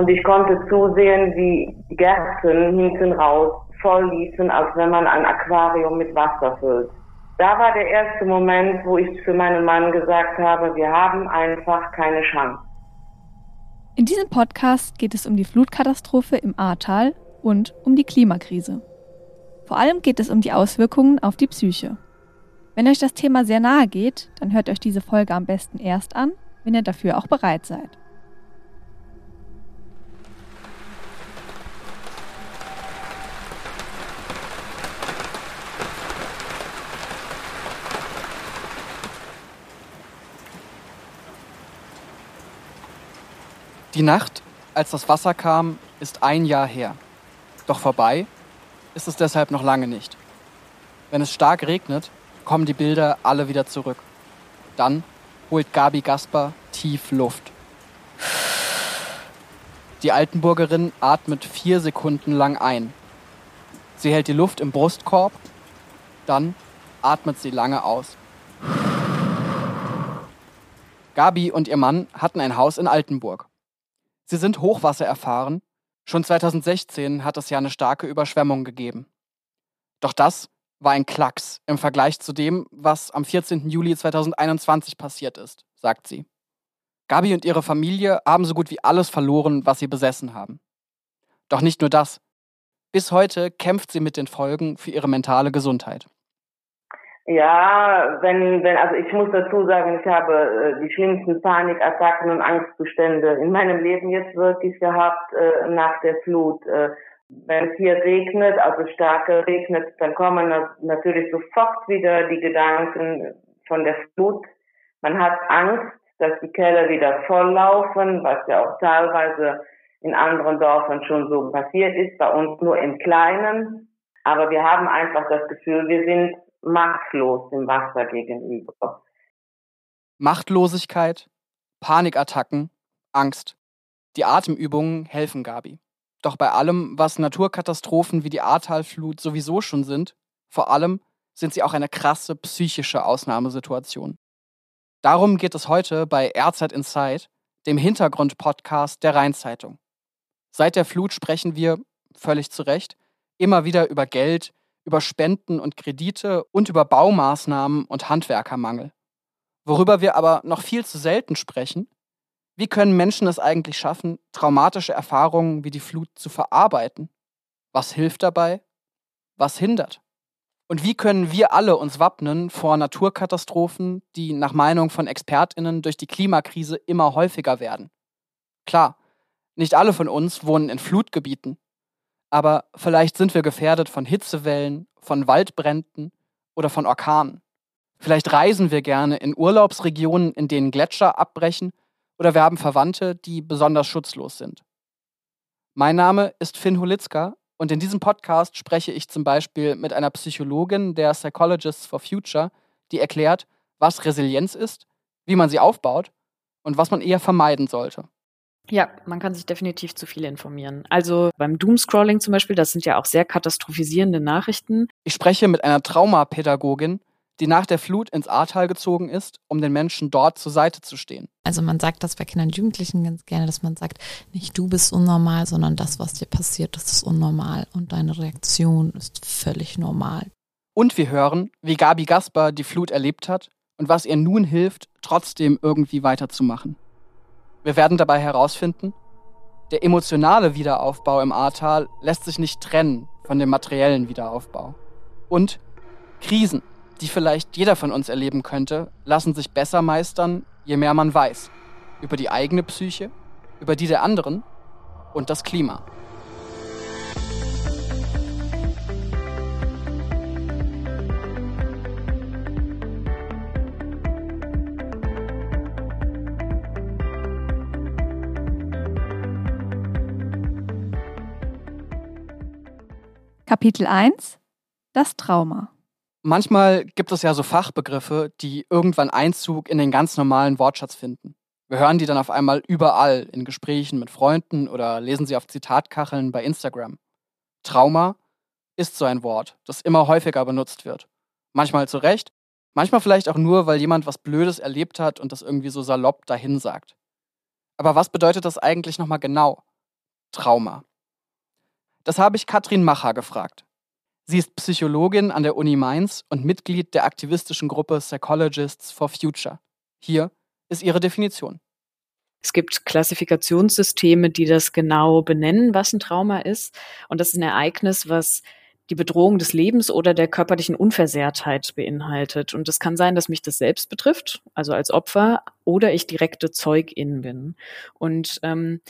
und ich konnte zusehen, wie die Gärten hinten raus voll liefen, als wenn man ein Aquarium mit Wasser füllt. Da war der erste Moment, wo ich für meinen Mann gesagt habe, wir haben einfach keine Chance. In diesem Podcast geht es um die Flutkatastrophe im Ahrtal und um die Klimakrise. Vor allem geht es um die Auswirkungen auf die Psyche. Wenn euch das Thema sehr nahe geht, dann hört euch diese Folge am besten erst an, wenn ihr dafür auch bereit seid. Die Nacht, als das Wasser kam, ist ein Jahr her. Doch vorbei ist es deshalb noch lange nicht. Wenn es stark regnet, kommen die Bilder alle wieder zurück. Dann holt Gabi Gasper tief Luft. Die Altenburgerin atmet vier Sekunden lang ein. Sie hält die Luft im Brustkorb, dann atmet sie lange aus. Gabi und ihr Mann hatten ein Haus in Altenburg. Sie sind Hochwasser erfahren. Schon 2016 hat es ja eine starke Überschwemmung gegeben. Doch das war ein Klacks im Vergleich zu dem, was am 14. Juli 2021 passiert ist, sagt sie. Gabi und ihre Familie haben so gut wie alles verloren, was sie besessen haben. Doch nicht nur das. Bis heute kämpft sie mit den Folgen für ihre mentale Gesundheit. Ja, wenn, wenn, also ich muss dazu sagen, ich habe äh, die schlimmsten Panikattacken und Angstzustände in meinem Leben jetzt wirklich gehabt äh, nach der Flut. Äh, wenn es hier regnet, also starke regnet, dann kommen natürlich sofort wieder die Gedanken von der Flut. Man hat Angst, dass die Keller wieder volllaufen, was ja auch teilweise in anderen Dörfern schon so passiert ist, bei uns nur im Kleinen. Aber wir haben einfach das Gefühl, wir sind machtlos dem Wasser gegenüber. Machtlosigkeit, Panikattacken, Angst. Die Atemübungen helfen Gabi. Doch bei allem, was Naturkatastrophen wie die Ahrtalflut sowieso schon sind, vor allem sind sie auch eine krasse psychische Ausnahmesituation. Darum geht es heute bei Airzeit Inside, dem Hintergrund-Podcast der Rheinzeitung. Seit der Flut sprechen wir, völlig zu Recht, immer wieder über Geld, über Spenden und Kredite und über Baumaßnahmen und Handwerkermangel. Worüber wir aber noch viel zu selten sprechen, wie können Menschen es eigentlich schaffen, traumatische Erfahrungen wie die Flut zu verarbeiten? Was hilft dabei? Was hindert? Und wie können wir alle uns wappnen vor Naturkatastrophen, die nach Meinung von Expertinnen durch die Klimakrise immer häufiger werden? Klar, nicht alle von uns wohnen in Flutgebieten, aber vielleicht sind wir gefährdet von Hitzewellen, von Waldbränden oder von Orkanen. Vielleicht reisen wir gerne in Urlaubsregionen, in denen Gletscher abbrechen, oder wir haben Verwandte, die besonders schutzlos sind. Mein Name ist Finn Holitzka und in diesem Podcast spreche ich zum Beispiel mit einer Psychologin der Psychologists for Future, die erklärt, was Resilienz ist, wie man sie aufbaut und was man eher vermeiden sollte. Ja, man kann sich definitiv zu viel informieren. Also beim Doomscrolling zum Beispiel, das sind ja auch sehr katastrophisierende Nachrichten. Ich spreche mit einer Traumapädagogin, die nach der Flut ins Ahrtal gezogen ist, um den Menschen dort zur Seite zu stehen. Also man sagt das bei Kindern und Jugendlichen ganz gerne, dass man sagt, nicht du bist unnormal, sondern das, was dir passiert, das ist unnormal und deine Reaktion ist völlig normal. Und wir hören, wie Gabi Gasper die Flut erlebt hat und was ihr nun hilft, trotzdem irgendwie weiterzumachen. Wir werden dabei herausfinden, der emotionale Wiederaufbau im Ahrtal lässt sich nicht trennen von dem materiellen Wiederaufbau. Und Krisen, die vielleicht jeder von uns erleben könnte, lassen sich besser meistern, je mehr man weiß. Über die eigene Psyche, über die der anderen und das Klima. Kapitel 1 Das Trauma. Manchmal gibt es ja so Fachbegriffe, die irgendwann Einzug in den ganz normalen Wortschatz finden. Wir hören die dann auf einmal überall in Gesprächen mit Freunden oder lesen sie auf Zitatkacheln bei Instagram. Trauma ist so ein Wort, das immer häufiger benutzt wird. Manchmal zu Recht, manchmal vielleicht auch nur, weil jemand was Blödes erlebt hat und das irgendwie so salopp dahin sagt. Aber was bedeutet das eigentlich nochmal genau? Trauma. Das habe ich Katrin Macher gefragt. Sie ist Psychologin an der Uni Mainz und Mitglied der aktivistischen Gruppe Psychologists for Future. Hier ist ihre Definition. Es gibt Klassifikationssysteme, die das genau benennen, was ein Trauma ist. Und das ist ein Ereignis, was die Bedrohung des Lebens oder der körperlichen Unversehrtheit beinhaltet. Und es kann sein, dass mich das selbst betrifft, also als Opfer, oder ich direkte Zeugin bin. Und ähm,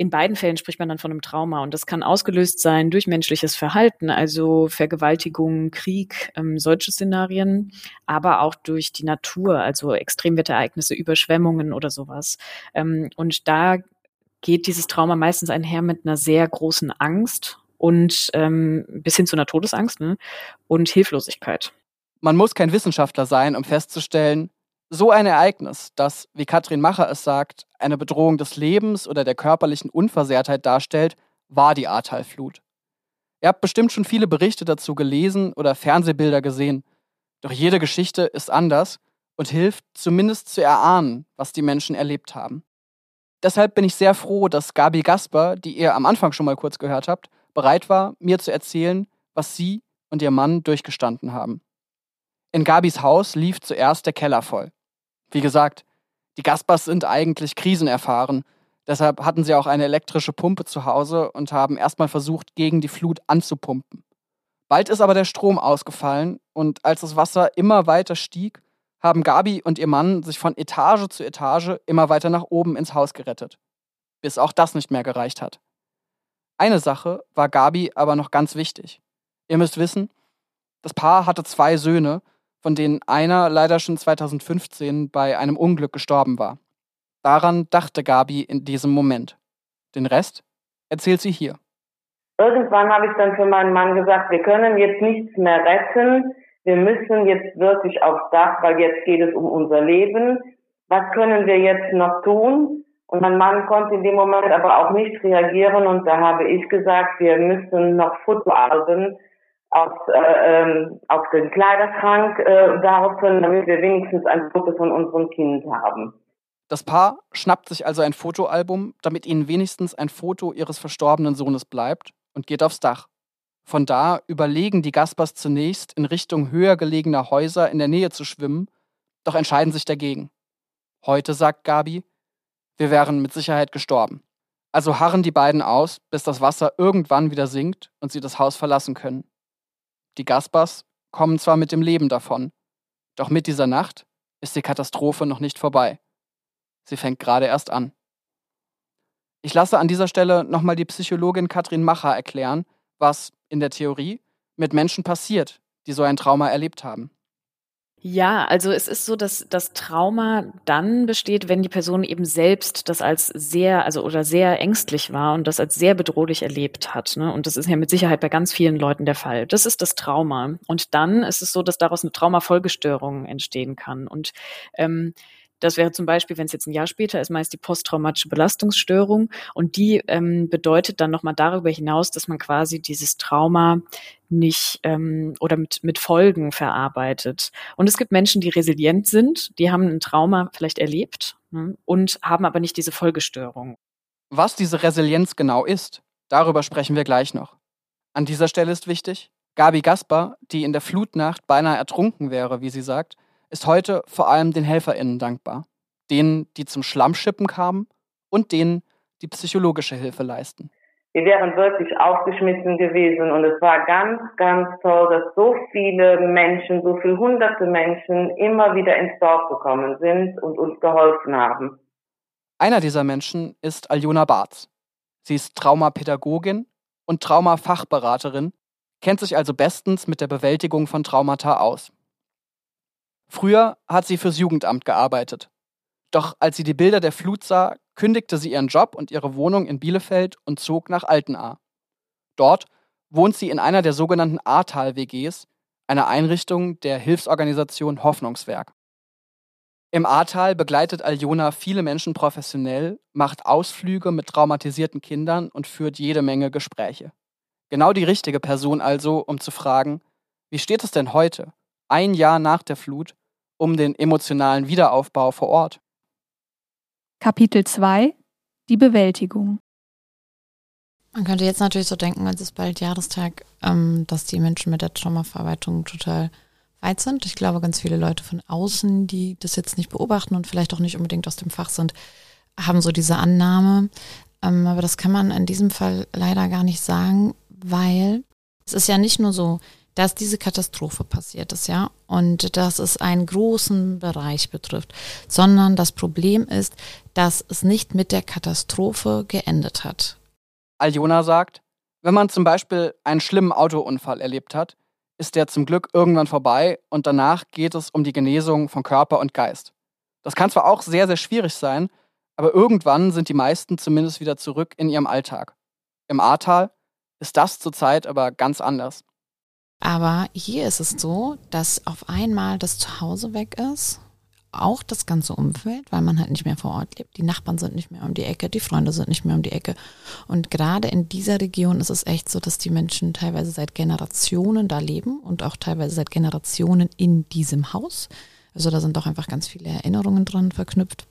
in beiden Fällen spricht man dann von einem Trauma und das kann ausgelöst sein durch menschliches Verhalten, also Vergewaltigung, Krieg, ähm, solche Szenarien, aber auch durch die Natur, also Extremwetterereignisse, Überschwemmungen oder sowas. Ähm, und da geht dieses Trauma meistens einher mit einer sehr großen Angst und ähm, bis hin zu einer Todesangst ne? und Hilflosigkeit. Man muss kein Wissenschaftler sein, um festzustellen, so ein Ereignis, das, wie Katrin Macher es sagt, eine Bedrohung des Lebens oder der körperlichen Unversehrtheit darstellt, war die Ahrtalflut. Ihr habt bestimmt schon viele Berichte dazu gelesen oder Fernsehbilder gesehen. Doch jede Geschichte ist anders und hilft zumindest zu erahnen, was die Menschen erlebt haben. Deshalb bin ich sehr froh, dass Gabi Gasper, die ihr am Anfang schon mal kurz gehört habt, bereit war, mir zu erzählen, was sie und ihr Mann durchgestanden haben. In Gabis Haus lief zuerst der Keller voll. Wie gesagt, die Gaspers sind eigentlich krisenerfahren. Deshalb hatten sie auch eine elektrische Pumpe zu Hause und haben erstmal versucht, gegen die Flut anzupumpen. Bald ist aber der Strom ausgefallen und als das Wasser immer weiter stieg, haben Gabi und ihr Mann sich von Etage zu Etage immer weiter nach oben ins Haus gerettet. Bis auch das nicht mehr gereicht hat. Eine Sache war Gabi aber noch ganz wichtig. Ihr müsst wissen, das Paar hatte zwei Söhne von denen einer leider schon 2015 bei einem Unglück gestorben war. Daran dachte Gabi in diesem Moment. Den Rest erzählt sie hier. Irgendwann habe ich dann für meinen Mann gesagt, wir können jetzt nichts mehr retten. Wir müssen jetzt wirklich aufs Dach, weil jetzt geht es um unser Leben. Was können wir jetzt noch tun? Und mein Mann konnte in dem Moment aber auch nicht reagieren und da habe ich gesagt, wir müssen noch Fotoalben auf, äh, ähm, auf den Kleiderschrank äh, daraufhin, damit wir wenigstens ein Foto von unserem Kind haben. Das Paar schnappt sich also ein Fotoalbum, damit ihnen wenigstens ein Foto ihres verstorbenen Sohnes bleibt und geht aufs Dach. Von da überlegen die Gaspers zunächst, in Richtung höher gelegener Häuser in der Nähe zu schwimmen, doch entscheiden sich dagegen. Heute, sagt Gabi, wir wären mit Sicherheit gestorben. Also harren die beiden aus, bis das Wasser irgendwann wieder sinkt und sie das Haus verlassen können. Die Gaspers kommen zwar mit dem Leben davon, doch mit dieser Nacht ist die Katastrophe noch nicht vorbei. Sie fängt gerade erst an. Ich lasse an dieser Stelle nochmal die Psychologin Katrin Macher erklären, was in der Theorie mit Menschen passiert, die so ein Trauma erlebt haben. Ja, also es ist so, dass das Trauma dann besteht, wenn die Person eben selbst das als sehr, also oder sehr ängstlich war und das als sehr bedrohlich erlebt hat. Ne? Und das ist ja mit Sicherheit bei ganz vielen Leuten der Fall. Das ist das Trauma. Und dann ist es so, dass daraus eine Traumafolgestörung entstehen kann. Und ähm, das wäre zum Beispiel, wenn es jetzt ein Jahr später ist, meist die posttraumatische Belastungsstörung. Und die ähm, bedeutet dann nochmal darüber hinaus, dass man quasi dieses Trauma nicht ähm, oder mit, mit Folgen verarbeitet. Und es gibt Menschen, die resilient sind, die haben ein Trauma vielleicht erlebt ne, und haben aber nicht diese Folgestörung. Was diese Resilienz genau ist, darüber sprechen wir gleich noch. An dieser Stelle ist wichtig, Gabi Gasper, die in der Flutnacht beinahe ertrunken wäre, wie sie sagt, ist heute vor allem den HelferInnen dankbar. Denen, die zum Schlammschippen kamen und denen, die psychologische Hilfe leisten. Wir wären wirklich aufgeschmissen gewesen und es war ganz, ganz toll, dass so viele Menschen, so viele hunderte Menschen immer wieder ins Dorf gekommen sind und uns geholfen haben. Einer dieser Menschen ist Aljona Barz. Sie ist Traumapädagogin und Traumafachberaterin, kennt sich also bestens mit der Bewältigung von Traumata aus. Früher hat sie fürs Jugendamt gearbeitet. Doch als sie die Bilder der Flut sah, kündigte sie ihren Job und ihre Wohnung in Bielefeld und zog nach Altenahr. Dort wohnt sie in einer der sogenannten Ahrtal-WGs, einer Einrichtung der Hilfsorganisation Hoffnungswerk. Im Ahrtal begleitet Aljona viele Menschen professionell, macht Ausflüge mit traumatisierten Kindern und führt jede Menge Gespräche. Genau die richtige Person also, um zu fragen, wie steht es denn heute, ein Jahr nach der Flut, um den emotionalen Wiederaufbau vor Ort. Kapitel 2 Die Bewältigung Man könnte jetzt natürlich so denken, als es bald Jahrestag, ähm, dass die Menschen mit der Traumaverarbeitung total weit sind. Ich glaube, ganz viele Leute von außen, die das jetzt nicht beobachten und vielleicht auch nicht unbedingt aus dem Fach sind, haben so diese Annahme. Ähm, aber das kann man in diesem Fall leider gar nicht sagen, weil es ist ja nicht nur so, dass diese Katastrophe passiert ist, ja, und dass es einen großen Bereich betrifft, sondern das Problem ist, dass es nicht mit der Katastrophe geendet hat. Aljona sagt, wenn man zum Beispiel einen schlimmen Autounfall erlebt hat, ist der zum Glück irgendwann vorbei und danach geht es um die Genesung von Körper und Geist. Das kann zwar auch sehr, sehr schwierig sein, aber irgendwann sind die meisten zumindest wieder zurück in ihrem Alltag. Im Ahrtal ist das zurzeit aber ganz anders. Aber hier ist es so, dass auf einmal das Zuhause weg ist auch das ganze Umfeld, weil man halt nicht mehr vor Ort lebt. Die Nachbarn sind nicht mehr um die Ecke, die Freunde sind nicht mehr um die Ecke. Und gerade in dieser Region ist es echt so, dass die Menschen teilweise seit Generationen da leben und auch teilweise seit Generationen in diesem Haus. Also da sind doch einfach ganz viele Erinnerungen dran verknüpft.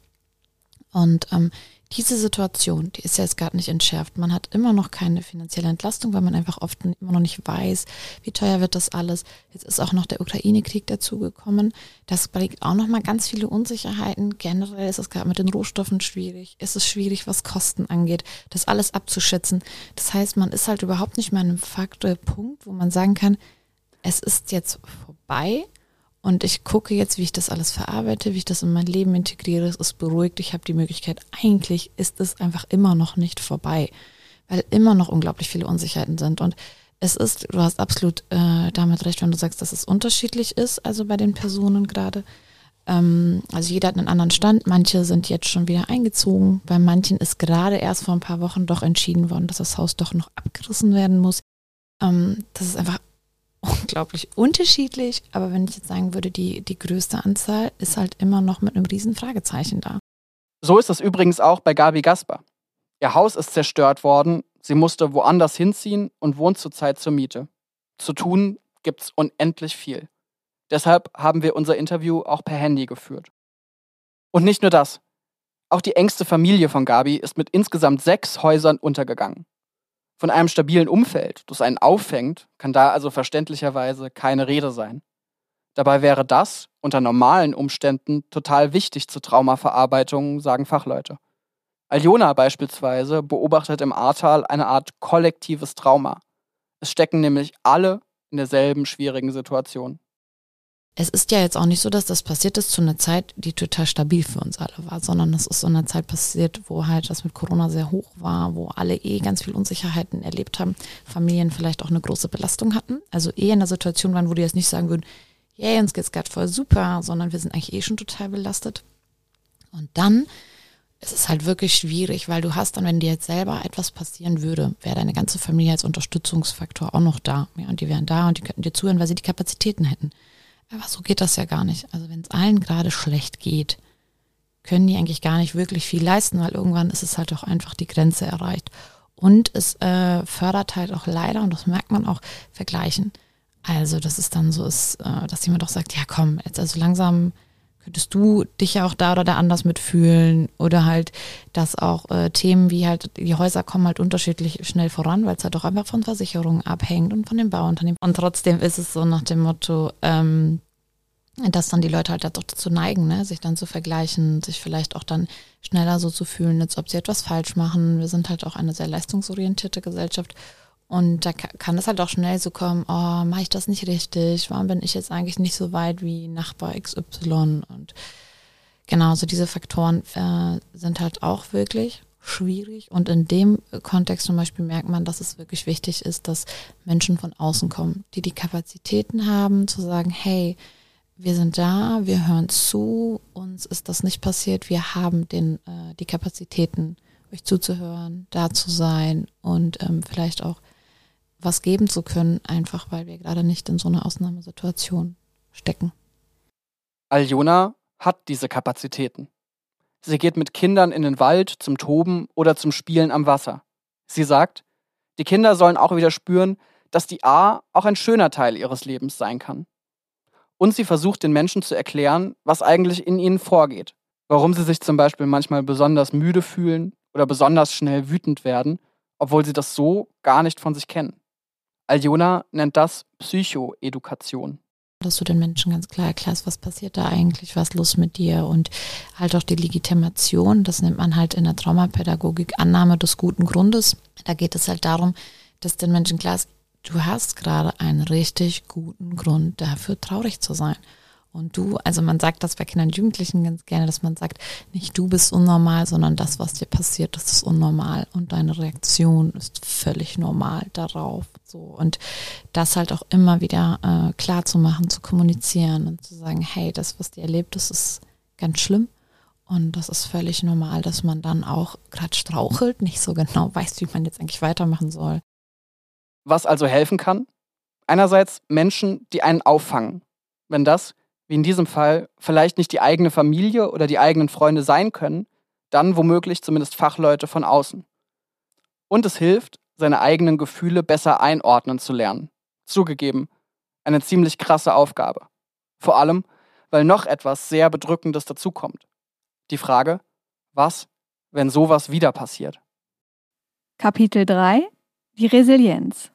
Und ähm, diese Situation, die ist ja jetzt gerade nicht entschärft. Man hat immer noch keine finanzielle Entlastung, weil man einfach oft immer noch nicht weiß, wie teuer wird das alles. Jetzt ist auch noch der Ukraine-Krieg dazugekommen. Das bringt auch noch mal ganz viele Unsicherheiten. Generell ist es gerade mit den Rohstoffen schwierig. Es ist schwierig, was Kosten angeht, das alles abzuschätzen. Das heißt, man ist halt überhaupt nicht mehr an einem Faktor, Punkt, wo man sagen kann, es ist jetzt vorbei und ich gucke jetzt, wie ich das alles verarbeite, wie ich das in mein Leben integriere. Es ist beruhigt. Ich habe die Möglichkeit. Eigentlich ist es einfach immer noch nicht vorbei, weil immer noch unglaublich viele Unsicherheiten sind. Und es ist, du hast absolut äh, damit recht, wenn du sagst, dass es unterschiedlich ist, also bei den Personen gerade. Ähm, also jeder hat einen anderen Stand. Manche sind jetzt schon wieder eingezogen. Bei manchen ist gerade erst vor ein paar Wochen doch entschieden worden, dass das Haus doch noch abgerissen werden muss. Ähm, das ist einfach unglaublich unterschiedlich, aber wenn ich jetzt sagen würde, die, die größte Anzahl ist halt immer noch mit einem riesen Fragezeichen da. So ist es übrigens auch bei Gabi Gasper. Ihr Haus ist zerstört worden, sie musste woanders hinziehen und wohnt zurzeit zur Miete. Zu tun gibt's unendlich viel. Deshalb haben wir unser Interview auch per Handy geführt. Und nicht nur das. Auch die engste Familie von Gabi ist mit insgesamt sechs Häusern untergegangen. Von einem stabilen Umfeld, das einen auffängt, kann da also verständlicherweise keine Rede sein. Dabei wäre das unter normalen Umständen total wichtig zur Traumaverarbeitung, sagen Fachleute. Aljona beispielsweise beobachtet im Ahrtal eine Art kollektives Trauma. Es stecken nämlich alle in derselben schwierigen Situation es ist ja jetzt auch nicht so, dass das passiert ist zu einer Zeit, die total stabil für uns alle war, sondern es ist so eine Zeit passiert, wo halt das mit Corona sehr hoch war, wo alle eh ganz viel Unsicherheiten erlebt haben, Familien vielleicht auch eine große Belastung hatten, also eh in einer Situation waren, wo die jetzt nicht sagen würden, yay, uns geht's gerade voll super, sondern wir sind eigentlich eh schon total belastet. Und dann ist es halt wirklich schwierig, weil du hast dann, wenn dir jetzt selber etwas passieren würde, wäre deine ganze Familie als Unterstützungsfaktor auch noch da. Ja, und die wären da und die könnten dir zuhören, weil sie die Kapazitäten hätten. Aber so geht das ja gar nicht. Also wenn es allen gerade schlecht geht, können die eigentlich gar nicht wirklich viel leisten, weil irgendwann ist es halt auch einfach die Grenze erreicht. Und es äh, fördert halt auch leider, und das merkt man auch, Vergleichen. Also, dass es dann so ist, äh, dass jemand auch sagt, ja komm, jetzt also langsam könntest du dich ja auch da oder da anders mitfühlen oder halt, dass auch äh, Themen wie halt, die Häuser kommen halt unterschiedlich schnell voran, weil es halt auch einfach von Versicherungen abhängt und von den Bauunternehmen. Und trotzdem ist es so nach dem Motto, ähm, dass dann die Leute halt doch dazu neigen, ne, sich dann zu vergleichen, sich vielleicht auch dann schneller so zu fühlen, als ob sie etwas falsch machen. Wir sind halt auch eine sehr leistungsorientierte Gesellschaft und da kann es halt auch schnell so kommen, oh, mache ich das nicht richtig? Warum bin ich jetzt eigentlich nicht so weit wie Nachbar XY? Und genau, so diese Faktoren äh, sind halt auch wirklich schwierig. Und in dem Kontext zum Beispiel merkt man, dass es wirklich wichtig ist, dass Menschen von außen kommen, die die Kapazitäten haben, zu sagen, hey, wir sind da, wir hören zu, uns ist das nicht passiert, wir haben den, äh, die Kapazitäten, euch zuzuhören, da zu sein und ähm, vielleicht auch was geben zu können, einfach weil wir gerade nicht in so einer Ausnahmesituation stecken. Aljona hat diese Kapazitäten. Sie geht mit Kindern in den Wald zum Toben oder zum Spielen am Wasser. Sie sagt, die Kinder sollen auch wieder spüren, dass die A auch ein schöner Teil ihres Lebens sein kann. Und sie versucht den Menschen zu erklären, was eigentlich in ihnen vorgeht. Warum sie sich zum Beispiel manchmal besonders müde fühlen oder besonders schnell wütend werden obwohl sie das so gar nicht von sich kennen. Aljona nennt das Psychoedukation dass du den Menschen ganz klar erklärst, was passiert da eigentlich, was los mit dir und halt auch die Legitimation, das nennt man halt in der Traumapädagogik Annahme des guten Grundes. Da geht es halt darum, dass den Menschen klar ist, du hast gerade einen richtig guten Grund dafür, traurig zu sein. Und du, also man sagt das bei Kindern und Jugendlichen ganz gerne, dass man sagt, nicht du bist unnormal, sondern das, was dir passiert, das ist unnormal und deine Reaktion ist völlig normal darauf. So und das halt auch immer wieder äh, klar zu machen, zu kommunizieren und zu sagen, hey, das, was dir erlebt, das ist ganz schlimm und das ist völlig normal, dass man dann auch gerade strauchelt, nicht so genau weiß, wie man jetzt eigentlich weitermachen soll. Was also helfen kann? Einerseits Menschen, die einen auffangen. Wenn das wie in diesem Fall, vielleicht nicht die eigene Familie oder die eigenen Freunde sein können, dann womöglich zumindest Fachleute von außen. Und es hilft, seine eigenen Gefühle besser einordnen zu lernen. Zugegeben, eine ziemlich krasse Aufgabe. Vor allem, weil noch etwas sehr Bedrückendes dazukommt. Die Frage, was, wenn sowas wieder passiert? Kapitel 3 Die Resilienz.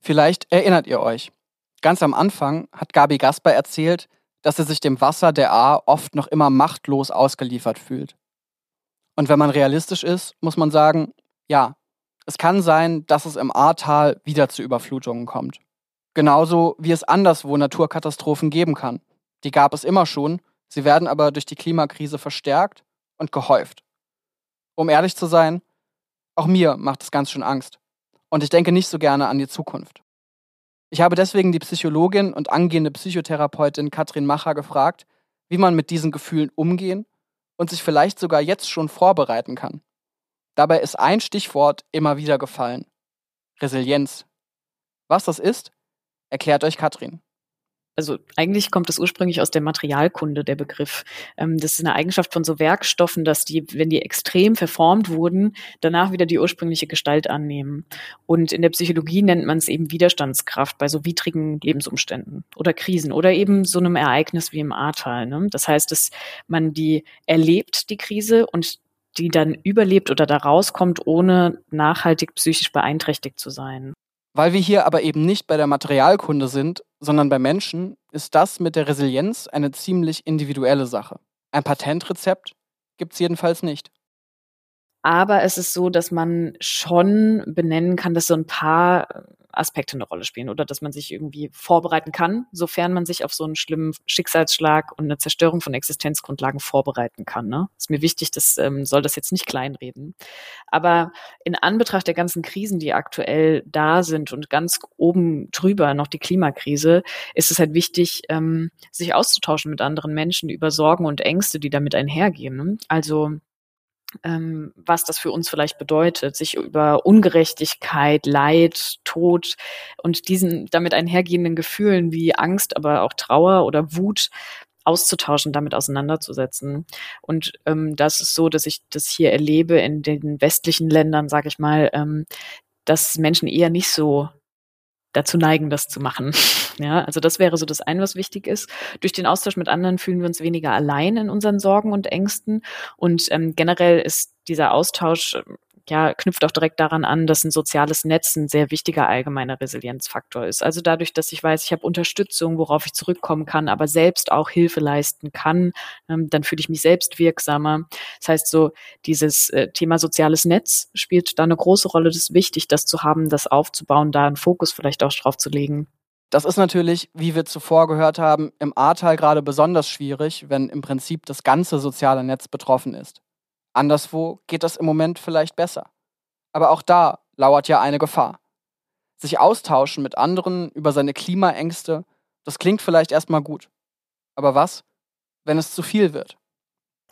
Vielleicht erinnert ihr euch, Ganz am Anfang hat Gabi Gasper erzählt, dass er sich dem Wasser der A oft noch immer machtlos ausgeliefert fühlt. Und wenn man realistisch ist, muss man sagen, ja, es kann sein, dass es im Ahrtal wieder zu Überflutungen kommt. Genauso wie es anderswo Naturkatastrophen geben kann. Die gab es immer schon, sie werden aber durch die Klimakrise verstärkt und gehäuft. Um ehrlich zu sein, auch mir macht es ganz schön Angst. Und ich denke nicht so gerne an die Zukunft. Ich habe deswegen die Psychologin und angehende Psychotherapeutin Katrin Macher gefragt, wie man mit diesen Gefühlen umgehen und sich vielleicht sogar jetzt schon vorbereiten kann. Dabei ist ein Stichwort immer wieder gefallen. Resilienz. Was das ist, erklärt euch Katrin also eigentlich kommt das ursprünglich aus der Materialkunde, der Begriff. Ähm, das ist eine Eigenschaft von so Werkstoffen, dass die, wenn die extrem verformt wurden, danach wieder die ursprüngliche Gestalt annehmen. Und in der Psychologie nennt man es eben Widerstandskraft bei so widrigen Lebensumständen oder Krisen oder eben so einem Ereignis wie im Ahrtal. Ne? Das heißt, dass man die erlebt, die Krise, und die dann überlebt oder da rauskommt, ohne nachhaltig psychisch beeinträchtigt zu sein. Weil wir hier aber eben nicht bei der Materialkunde sind, sondern bei Menschen, ist das mit der Resilienz eine ziemlich individuelle Sache. Ein Patentrezept gibt es jedenfalls nicht. Aber es ist so, dass man schon benennen kann, dass so ein paar Aspekte eine Rolle spielen oder dass man sich irgendwie vorbereiten kann, sofern man sich auf so einen schlimmen Schicksalsschlag und eine Zerstörung von Existenzgrundlagen vorbereiten kann. Ne? Ist mir wichtig, das ähm, soll das jetzt nicht kleinreden. Aber in Anbetracht der ganzen Krisen, die aktuell da sind und ganz oben drüber noch die Klimakrise, ist es halt wichtig, ähm, sich auszutauschen mit anderen Menschen über Sorgen und Ängste, die damit einhergehen. Ne? Also ähm, was das für uns vielleicht bedeutet, sich über Ungerechtigkeit, Leid, Tod und diesen damit einhergehenden Gefühlen wie Angst, aber auch Trauer oder Wut auszutauschen, damit auseinanderzusetzen. Und ähm, das ist so, dass ich das hier erlebe in den westlichen Ländern, sage ich mal, ähm, dass Menschen eher nicht so dazu neigen, das zu machen. Ja, also das wäre so das eine, was wichtig ist. Durch den Austausch mit anderen fühlen wir uns weniger allein in unseren Sorgen und Ängsten. Und ähm, generell ist dieser Austausch ja, knüpft auch direkt daran an, dass ein soziales Netz ein sehr wichtiger allgemeiner Resilienzfaktor ist. Also dadurch, dass ich weiß, ich habe Unterstützung, worauf ich zurückkommen kann, aber selbst auch Hilfe leisten kann, ähm, dann fühle ich mich selbst wirksamer. Das heißt, so dieses äh, Thema soziales Netz spielt da eine große Rolle. Das ist wichtig, das zu haben, das aufzubauen, da einen Fokus vielleicht auch drauf zu legen. Das ist natürlich, wie wir zuvor gehört haben, im Ahrtal gerade besonders schwierig, wenn im Prinzip das ganze soziale Netz betroffen ist. Anderswo geht das im Moment vielleicht besser. Aber auch da lauert ja eine Gefahr. Sich austauschen mit anderen über seine Klimaängste, das klingt vielleicht erstmal gut. Aber was, wenn es zu viel wird?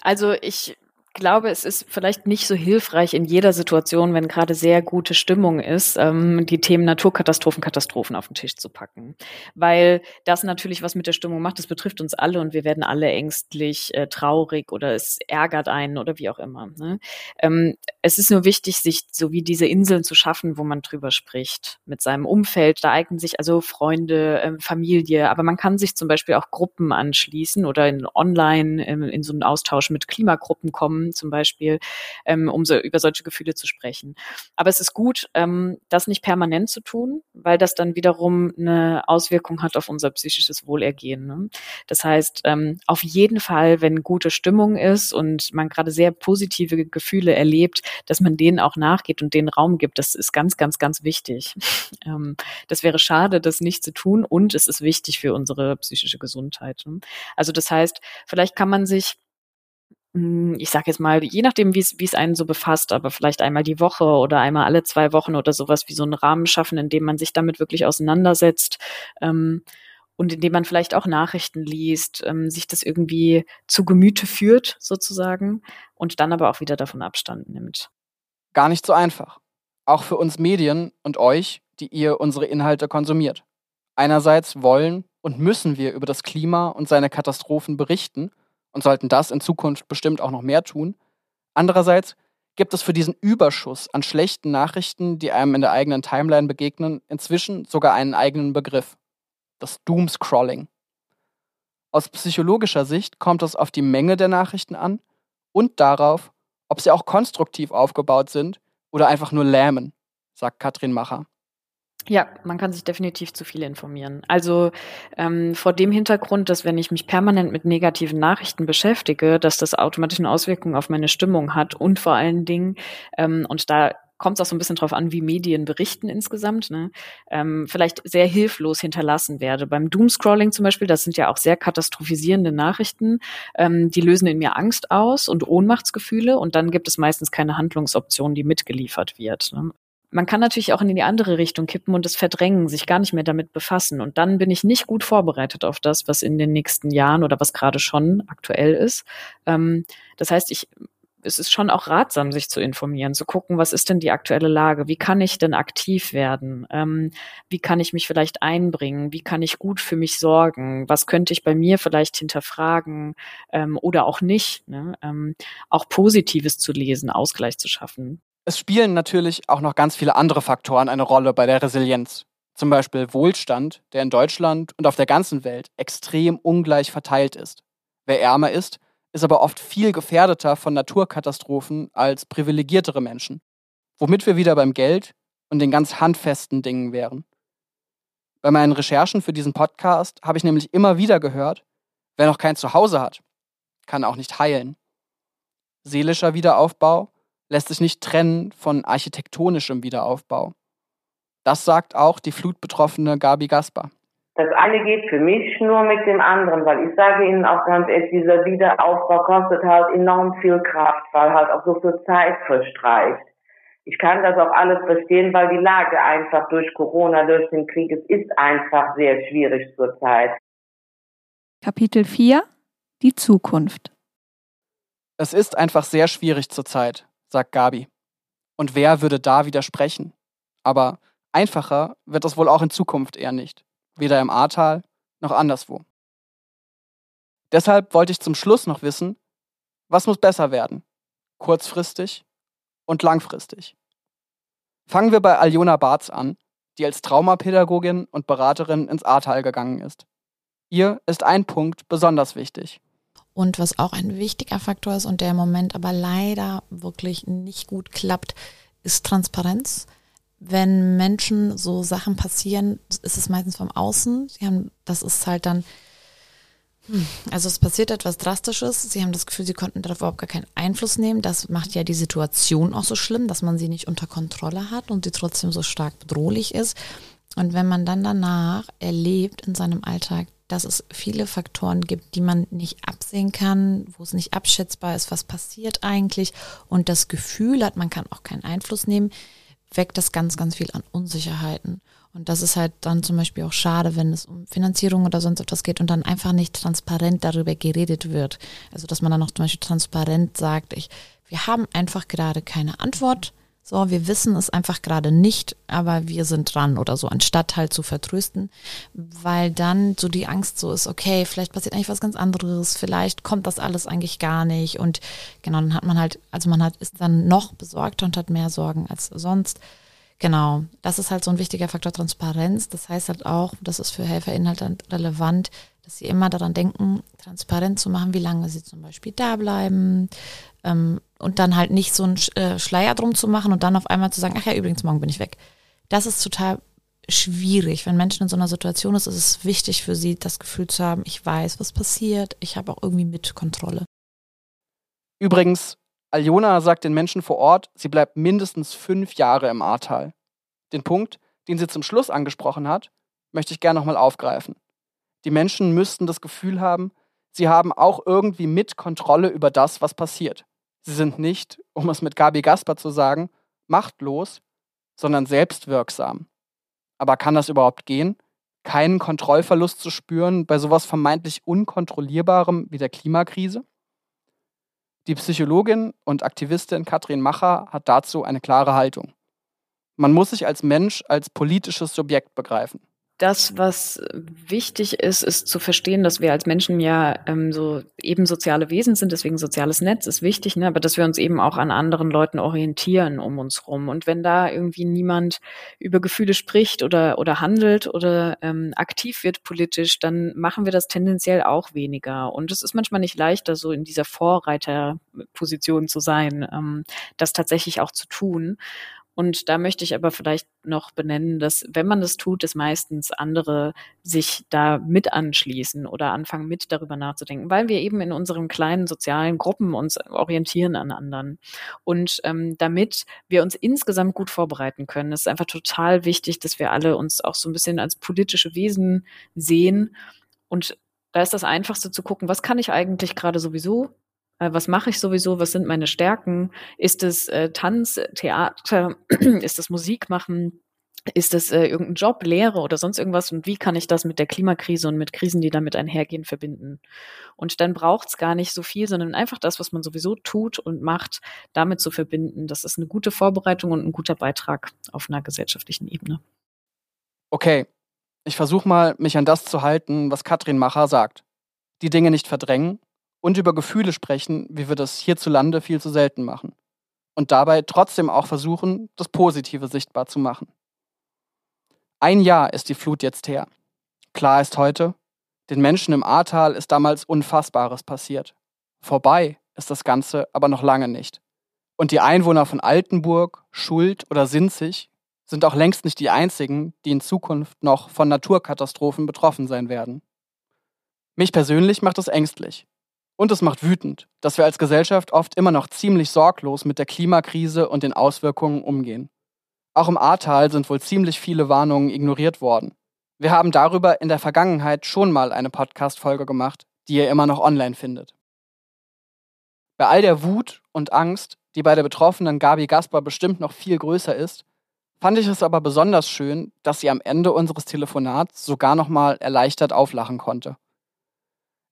Also ich glaube, es ist vielleicht nicht so hilfreich in jeder Situation, wenn gerade sehr gute Stimmung ist, ähm, die Themen Naturkatastrophen, Katastrophen auf den Tisch zu packen. Weil das natürlich was mit der Stimmung macht. Das betrifft uns alle und wir werden alle ängstlich, äh, traurig oder es ärgert einen oder wie auch immer. Ne? Ähm, es ist nur wichtig, sich so wie diese Inseln zu schaffen, wo man drüber spricht mit seinem Umfeld. Da eignen sich also Freunde, äh, Familie, aber man kann sich zum Beispiel auch Gruppen anschließen oder in online in, ähm, in so einen Austausch mit Klimagruppen kommen haben, zum Beispiel, ähm, um so über solche Gefühle zu sprechen. Aber es ist gut, ähm, das nicht permanent zu tun, weil das dann wiederum eine Auswirkung hat auf unser psychisches Wohlergehen. Ne? Das heißt, ähm, auf jeden Fall, wenn gute Stimmung ist und man gerade sehr positive Gefühle erlebt, dass man denen auch nachgeht und denen Raum gibt, das ist ganz, ganz, ganz wichtig. Ähm, das wäre schade, das nicht zu tun und es ist wichtig für unsere psychische Gesundheit. Ne? Also das heißt, vielleicht kann man sich ich sage jetzt mal, je nachdem, wie es einen so befasst, aber vielleicht einmal die Woche oder einmal alle zwei Wochen oder sowas wie so einen Rahmen schaffen, in dem man sich damit wirklich auseinandersetzt ähm, und in dem man vielleicht auch Nachrichten liest, ähm, sich das irgendwie zu Gemüte führt sozusagen und dann aber auch wieder davon Abstand nimmt. Gar nicht so einfach. Auch für uns Medien und euch, die ihr unsere Inhalte konsumiert. Einerseits wollen und müssen wir über das Klima und seine Katastrophen berichten und sollten das in Zukunft bestimmt auch noch mehr tun. Andererseits gibt es für diesen Überschuss an schlechten Nachrichten, die einem in der eigenen Timeline begegnen, inzwischen sogar einen eigenen Begriff. Das Doomscrolling. Aus psychologischer Sicht kommt es auf die Menge der Nachrichten an und darauf, ob sie auch konstruktiv aufgebaut sind oder einfach nur lähmen, sagt Katrin Macher. Ja, man kann sich definitiv zu viel informieren. Also ähm, vor dem Hintergrund, dass wenn ich mich permanent mit negativen Nachrichten beschäftige, dass das automatischen Auswirkungen auf meine Stimmung hat und vor allen Dingen, ähm, und da kommt es auch so ein bisschen drauf an, wie Medien berichten insgesamt, ne? ähm, vielleicht sehr hilflos hinterlassen werde. Beim Doomscrolling zum Beispiel, das sind ja auch sehr katastrophisierende Nachrichten, ähm, die lösen in mir Angst aus und Ohnmachtsgefühle und dann gibt es meistens keine Handlungsoption, die mitgeliefert wird. Ne? Man kann natürlich auch in die andere Richtung kippen und es verdrängen, sich gar nicht mehr damit befassen. Und dann bin ich nicht gut vorbereitet auf das, was in den nächsten Jahren oder was gerade schon aktuell ist. Ähm, das heißt, ich es ist schon auch ratsam, sich zu informieren, zu gucken, was ist denn die aktuelle Lage, wie kann ich denn aktiv werden, ähm, wie kann ich mich vielleicht einbringen, wie kann ich gut für mich sorgen, was könnte ich bei mir vielleicht hinterfragen ähm, oder auch nicht, ne? ähm, auch Positives zu lesen, Ausgleich zu schaffen. Es spielen natürlich auch noch ganz viele andere Faktoren eine Rolle bei der Resilienz. Zum Beispiel Wohlstand, der in Deutschland und auf der ganzen Welt extrem ungleich verteilt ist. Wer ärmer ist, ist aber oft viel gefährdeter von Naturkatastrophen als privilegiertere Menschen. Womit wir wieder beim Geld und den ganz handfesten Dingen wären. Bei meinen Recherchen für diesen Podcast habe ich nämlich immer wieder gehört, wer noch kein Zuhause hat, kann auch nicht heilen. Seelischer Wiederaufbau lässt sich nicht trennen von architektonischem Wiederaufbau. Das sagt auch die flutbetroffene Gabi Gasper. Das eine geht für mich nur mit dem anderen, weil ich sage Ihnen auch ganz ehrlich, dieser Wiederaufbau kostet halt enorm viel Kraft, weil halt auch so viel Zeit verstreicht. Ich kann das auch alles verstehen, weil die Lage einfach durch Corona, durch den Krieg, es ist einfach sehr schwierig zurzeit. Kapitel 4 Die Zukunft. Es ist einfach sehr schwierig zurzeit sagt Gabi. Und wer würde da widersprechen? Aber einfacher wird es wohl auch in Zukunft eher nicht. Weder im Ahrtal noch anderswo. Deshalb wollte ich zum Schluss noch wissen, was muss besser werden? Kurzfristig und langfristig. Fangen wir bei Aljona Barz an, die als Traumapädagogin und Beraterin ins Ahrtal gegangen ist. Ihr ist ein Punkt besonders wichtig. Und was auch ein wichtiger Faktor ist und der im Moment aber leider wirklich nicht gut klappt, ist Transparenz. Wenn Menschen so Sachen passieren, ist es meistens vom Außen. Sie haben, das ist halt dann, hm, also es passiert etwas Drastisches. Sie haben das Gefühl, sie konnten darauf überhaupt gar keinen Einfluss nehmen. Das macht ja die Situation auch so schlimm, dass man sie nicht unter Kontrolle hat und sie trotzdem so stark bedrohlich ist. Und wenn man dann danach erlebt in seinem Alltag, dass es viele Faktoren gibt, die man nicht absehen kann, wo es nicht abschätzbar ist, was passiert eigentlich und das Gefühl hat, man kann auch keinen Einfluss nehmen, weckt das ganz, ganz viel an Unsicherheiten. Und das ist halt dann zum Beispiel auch schade, wenn es um Finanzierung oder sonst etwas geht und dann einfach nicht transparent darüber geredet wird. Also dass man dann auch zum Beispiel transparent sagt, ich, wir haben einfach gerade keine Antwort so, wir wissen es einfach gerade nicht, aber wir sind dran oder so, anstatt halt zu vertrösten, weil dann so die Angst so ist, okay, vielleicht passiert eigentlich was ganz anderes, vielleicht kommt das alles eigentlich gar nicht und genau, dann hat man halt, also man hat, ist dann noch besorgter und hat mehr Sorgen als sonst. Genau, das ist halt so ein wichtiger Faktor Transparenz. Das heißt halt auch, das ist für HelferInnen halt relevant, dass sie immer daran denken, transparent zu machen, wie lange sie zum Beispiel da bleiben ähm, und dann halt nicht so einen äh, Schleier drum zu machen und dann auf einmal zu sagen, ach ja, übrigens, morgen bin ich weg. Das ist total schwierig. Wenn Menschen in so einer Situation ist, ist es wichtig für sie, das Gefühl zu haben, ich weiß, was passiert, ich habe auch irgendwie mit Kontrolle. Übrigens, Aljona sagt den Menschen vor Ort, sie bleibt mindestens fünf Jahre im Ahrtal. Den Punkt, den sie zum Schluss angesprochen hat, möchte ich gerne nochmal aufgreifen. Die Menschen müssten das Gefühl haben, sie haben auch irgendwie mit Kontrolle über das, was passiert. Sie sind nicht, um es mit Gabi Gasper zu sagen, machtlos, sondern selbstwirksam. Aber kann das überhaupt gehen? Keinen Kontrollverlust zu spüren bei sowas vermeintlich Unkontrollierbarem wie der Klimakrise? Die Psychologin und Aktivistin Katrin Macher hat dazu eine klare Haltung. Man muss sich als Mensch als politisches Subjekt begreifen das, was wichtig ist, ist zu verstehen, dass wir als Menschen ja ähm, so eben soziale Wesen sind, deswegen soziales Netz ist wichtig, ne? aber dass wir uns eben auch an anderen Leuten orientieren um uns rum. Und wenn da irgendwie niemand über Gefühle spricht oder, oder handelt oder ähm, aktiv wird politisch, dann machen wir das tendenziell auch weniger. Und es ist manchmal nicht leichter, so in dieser Vorreiterposition zu sein, ähm, das tatsächlich auch zu tun. Und da möchte ich aber vielleicht noch benennen, dass wenn man das tut, dass meistens andere sich da mit anschließen oder anfangen mit darüber nachzudenken, weil wir eben in unseren kleinen sozialen Gruppen uns orientieren an anderen. Und ähm, damit wir uns insgesamt gut vorbereiten können, ist einfach total wichtig, dass wir alle uns auch so ein bisschen als politische Wesen sehen. Und da ist das Einfachste zu gucken, was kann ich eigentlich gerade sowieso was mache ich sowieso? Was sind meine Stärken? Ist es äh, Tanz, Theater? ist es Musik machen? Ist es äh, irgendein Job, Lehre oder sonst irgendwas? Und wie kann ich das mit der Klimakrise und mit Krisen, die damit einhergehen, verbinden? Und dann braucht es gar nicht so viel, sondern einfach das, was man sowieso tut und macht, damit zu verbinden. Das ist eine gute Vorbereitung und ein guter Beitrag auf einer gesellschaftlichen Ebene. Okay, ich versuche mal, mich an das zu halten, was Katrin Macher sagt. Die Dinge nicht verdrängen, und über Gefühle sprechen, wie wir das hierzulande viel zu selten machen. Und dabei trotzdem auch versuchen, das Positive sichtbar zu machen. Ein Jahr ist die Flut jetzt her. Klar ist heute, den Menschen im Ahrtal ist damals Unfassbares passiert. Vorbei ist das Ganze aber noch lange nicht. Und die Einwohner von Altenburg, Schuld oder Sinzig sind auch längst nicht die einzigen, die in Zukunft noch von Naturkatastrophen betroffen sein werden. Mich persönlich macht es ängstlich, und es macht wütend, dass wir als Gesellschaft oft immer noch ziemlich sorglos mit der Klimakrise und den Auswirkungen umgehen. Auch im Ahrtal sind wohl ziemlich viele Warnungen ignoriert worden. Wir haben darüber in der Vergangenheit schon mal eine Podcast-Folge gemacht, die ihr immer noch online findet. Bei all der Wut und Angst, die bei der betroffenen Gabi Gasper bestimmt noch viel größer ist, fand ich es aber besonders schön, dass sie am Ende unseres Telefonats sogar noch mal erleichtert auflachen konnte.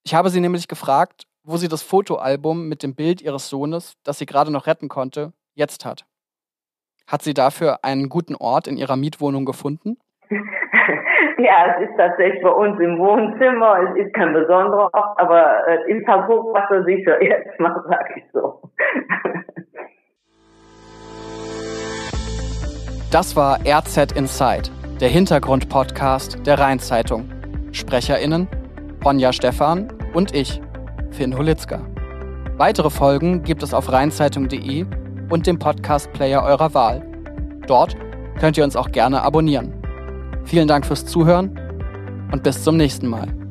Ich habe sie nämlich gefragt, wo sie das Fotoalbum mit dem Bild ihres Sohnes, das sie gerade noch retten konnte, jetzt hat. Hat sie dafür einen guten Ort in ihrer Mietwohnung gefunden? Ja, es ist tatsächlich bei uns im Wohnzimmer. Es ist kein besonderer Ort, aber äh, im Hochwasser sicher. Jetzt mal sage ich so. Das war RZ Inside, der Hintergrund-Podcast der Rheinzeitung. SprecherInnen Ronja Stephan und ich, Finn Holitzka. Weitere Folgen gibt es auf rheinzeitung.de und dem Podcast-Player eurer Wahl. Dort könnt ihr uns auch gerne abonnieren. Vielen Dank fürs Zuhören und bis zum nächsten Mal.